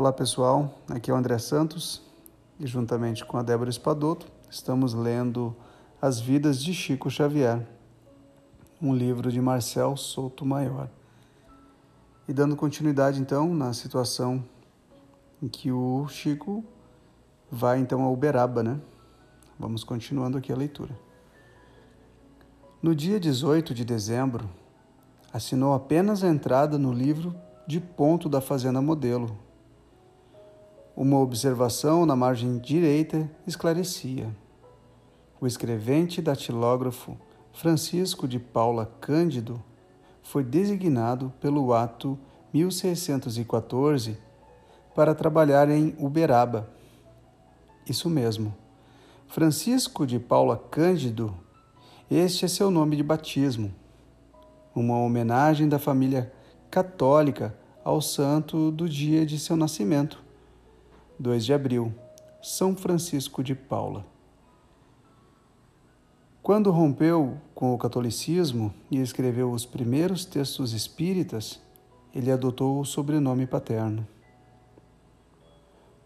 Olá pessoal, aqui é o André Santos e juntamente com a Débora Espadoto estamos lendo As Vidas de Chico Xavier, um livro de Marcel Souto Maior. E dando continuidade então na situação em que o Chico vai então a Uberaba, né? Vamos continuando aqui a leitura. No dia 18 de dezembro, assinou apenas a entrada no livro de ponto da Fazenda Modelo, uma observação na margem direita esclarecia. O escrevente datilógrafo Francisco de Paula Cândido foi designado pelo ato 1614 para trabalhar em Uberaba. Isso mesmo. Francisco de Paula Cândido, este é seu nome de batismo, uma homenagem da família católica ao santo do dia de seu nascimento 2 de abril, São Francisco de Paula. Quando rompeu com o catolicismo e escreveu os primeiros textos espíritas, ele adotou o sobrenome paterno.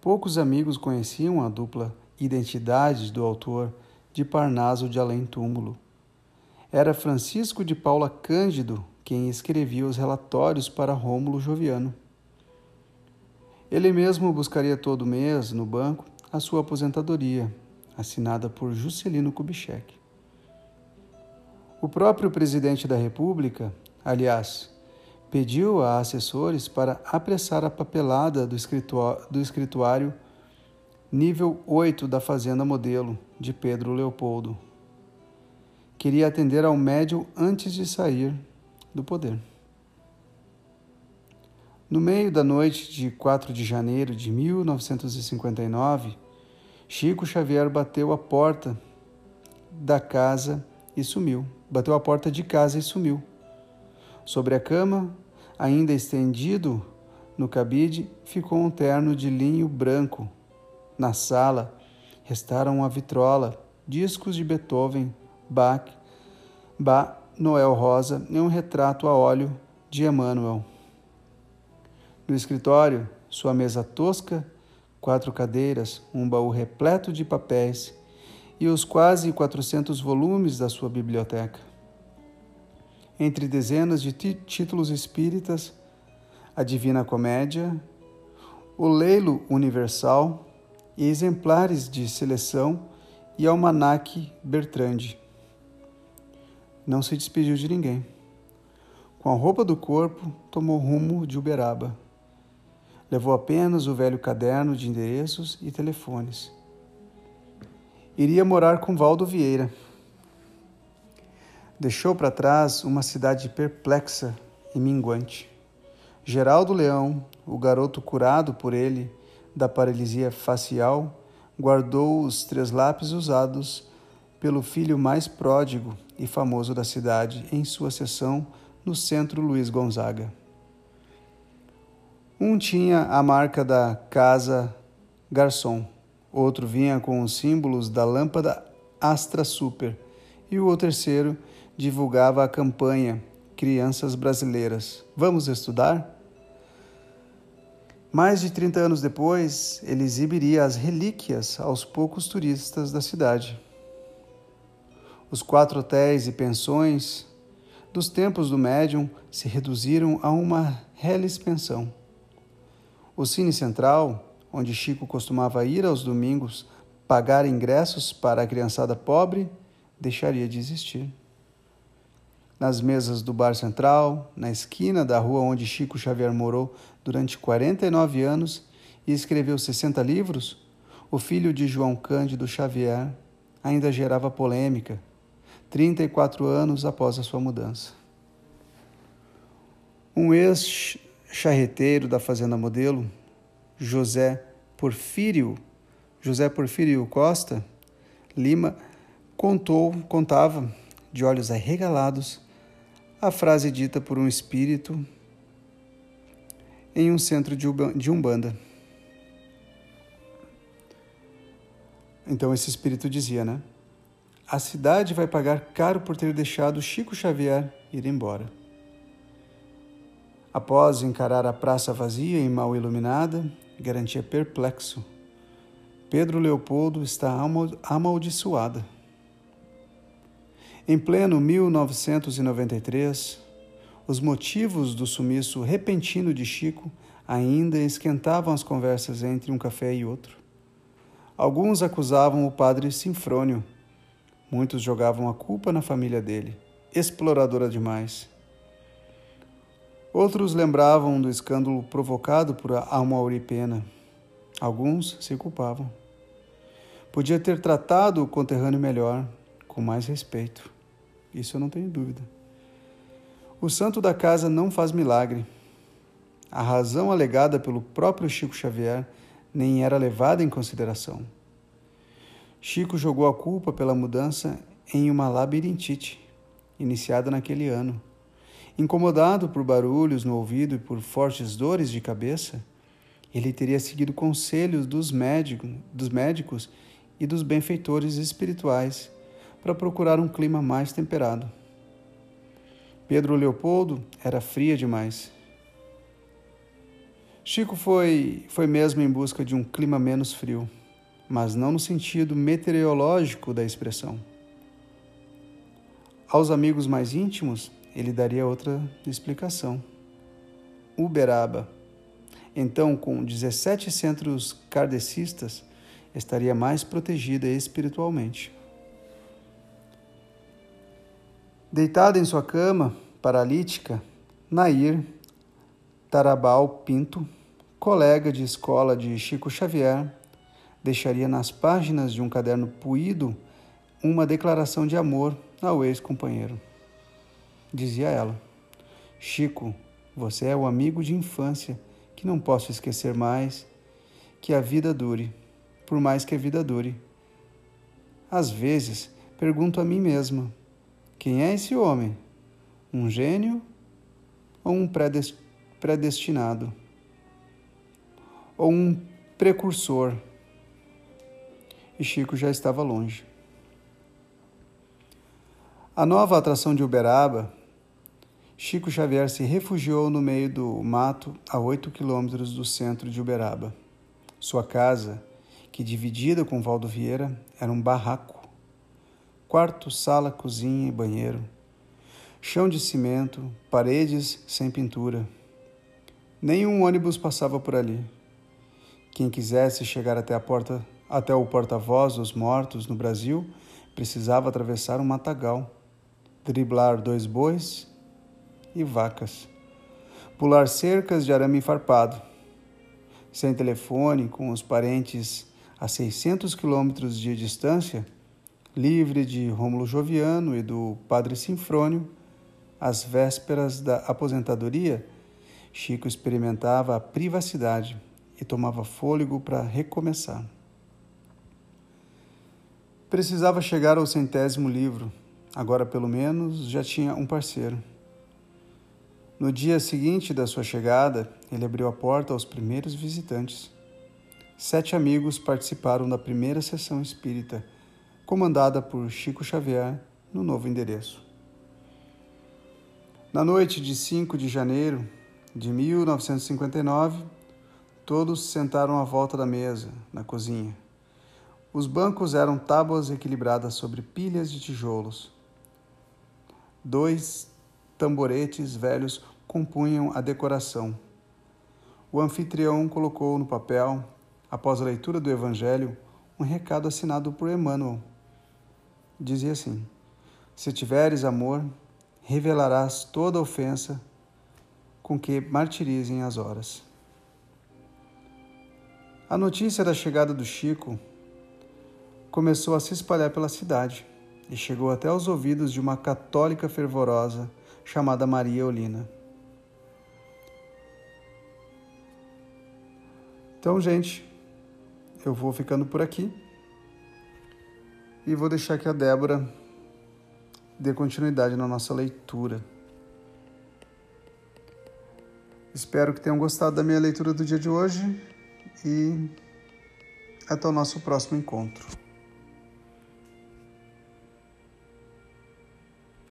Poucos amigos conheciam a dupla identidade do autor de Parnaso de Além Túmulo. Era Francisco de Paula Cândido quem escrevia os relatórios para Rômulo Joviano. Ele mesmo buscaria todo mês, no banco, a sua aposentadoria, assinada por Juscelino Kubitschek. O próprio presidente da República, aliás, pediu a assessores para apressar a papelada do, do escrituário nível 8 da Fazenda Modelo, de Pedro Leopoldo. Queria atender ao médio antes de sair do poder. No meio da noite de 4 de janeiro de 1959, Chico Xavier bateu a porta da casa e sumiu. Bateu a porta de casa e sumiu. Sobre a cama, ainda estendido no cabide, ficou um terno de linho branco. Na sala, restaram a vitrola, discos de Beethoven, Bach, Bach, Noel Rosa e um retrato a óleo de Emmanuel. No escritório, sua mesa tosca, quatro cadeiras, um baú repleto de papéis e os quase 400 volumes da sua biblioteca. Entre dezenas de títulos espíritas, a Divina Comédia, o Leilo Universal e exemplares de seleção e Almanac Bertrand. Não se despediu de ninguém. Com a roupa do corpo, tomou rumo de Uberaba. Levou apenas o velho caderno de endereços e telefones. Iria morar com Valdo Vieira. Deixou para trás uma cidade perplexa e minguante. Geraldo Leão, o garoto curado por ele da paralisia facial, guardou os três lápis usados pelo filho mais pródigo e famoso da cidade em sua sessão no Centro Luiz Gonzaga. Um tinha a marca da casa Garçom, outro vinha com os símbolos da lâmpada Astra Super e o terceiro divulgava a campanha Crianças Brasileiras. Vamos estudar? Mais de 30 anos depois, ele exibiria as relíquias aos poucos turistas da cidade. Os quatro hotéis e pensões dos tempos do médium se reduziram a uma reles pensão. O Cine Central, onde Chico costumava ir aos domingos pagar ingressos para a criançada pobre, deixaria de existir. Nas mesas do Bar Central, na esquina da rua onde Chico Xavier morou durante 49 anos e escreveu 60 livros, o filho de João Cândido Xavier ainda gerava polêmica, 34 anos após a sua mudança. Um ex charreteiro da Fazenda Modelo, José Porfírio, José Porfírio Costa Lima, contou, contava, de olhos arregalados, a frase dita por um espírito em um centro de Umbanda. Então esse espírito dizia, né? A cidade vai pagar caro por ter deixado Chico Xavier ir embora. Após encarar a praça vazia e mal iluminada, garantia perplexo. Pedro Leopoldo está amaldiçoada. Em pleno 1993, os motivos do sumiço repentino de Chico ainda esquentavam as conversas entre um café e outro. Alguns acusavam o padre Sinfrônio, muitos jogavam a culpa na família dele, exploradora demais. Outros lembravam do escândalo provocado por Almauri Pena. Alguns se culpavam. Podia ter tratado o conterrâneo melhor, com mais respeito. Isso eu não tenho dúvida. O santo da casa não faz milagre. A razão alegada pelo próprio Chico Xavier nem era levada em consideração. Chico jogou a culpa pela mudança em uma labirintite, iniciada naquele ano. Incomodado por barulhos no ouvido e por fortes dores de cabeça, ele teria seguido conselhos dos, médico, dos médicos e dos benfeitores espirituais para procurar um clima mais temperado. Pedro Leopoldo era fria demais. Chico foi, foi mesmo em busca de um clima menos frio, mas não no sentido meteorológico da expressão. Aos amigos mais íntimos, ele daria outra explicação. Uberaba. Então, com 17 centros kardecistas, estaria mais protegida espiritualmente. Deitada em sua cama, paralítica, Nair Tarabal Pinto, colega de escola de Chico Xavier, deixaria nas páginas de um caderno puído uma declaração de amor ao ex-companheiro dizia ela. Chico, você é o amigo de infância que não posso esquecer mais. Que a vida dure, por mais que a vida dure. Às vezes, pergunto a mim mesma: quem é esse homem? Um gênio ou um predestinado? Ou um precursor? E Chico já estava longe. A nova atração de Uberaba Chico Xavier se refugiou no meio do mato a oito quilômetros do centro de Uberaba. Sua casa, que dividida com Valdo Vieira, era um barraco. Quarto, sala, cozinha e banheiro. Chão de cimento, paredes sem pintura. Nenhum ônibus passava por ali. Quem quisesse chegar até a porta, até o porta-voz dos mortos no Brasil, precisava atravessar um matagal, driblar dois bois e vacas. Pular cercas de arame farpado. Sem telefone, com os parentes a 600 quilômetros de distância, livre de Rômulo Joviano e do padre Sinfrônio, às vésperas da aposentadoria, Chico experimentava a privacidade e tomava fôlego para recomeçar. Precisava chegar ao centésimo livro, agora pelo menos já tinha um parceiro. No dia seguinte da sua chegada, ele abriu a porta aos primeiros visitantes. Sete amigos participaram da primeira sessão espírita, comandada por Chico Xavier, no novo endereço. Na noite de 5 de janeiro de 1959, todos sentaram à volta da mesa, na cozinha. Os bancos eram tábuas equilibradas sobre pilhas de tijolos. Dois tamboretes velhos compunham a decoração. O anfitrião colocou no papel, após a leitura do Evangelho, um recado assinado por Emmanuel. Dizia assim: Se tiveres amor, revelarás toda ofensa com que martirizem as horas. A notícia da chegada do Chico começou a se espalhar pela cidade e chegou até os ouvidos de uma católica fervorosa chamada Maria Olina. Então, gente, eu vou ficando por aqui e vou deixar que a Débora dê continuidade na nossa leitura. Espero que tenham gostado da minha leitura do dia de hoje e até o nosso próximo encontro.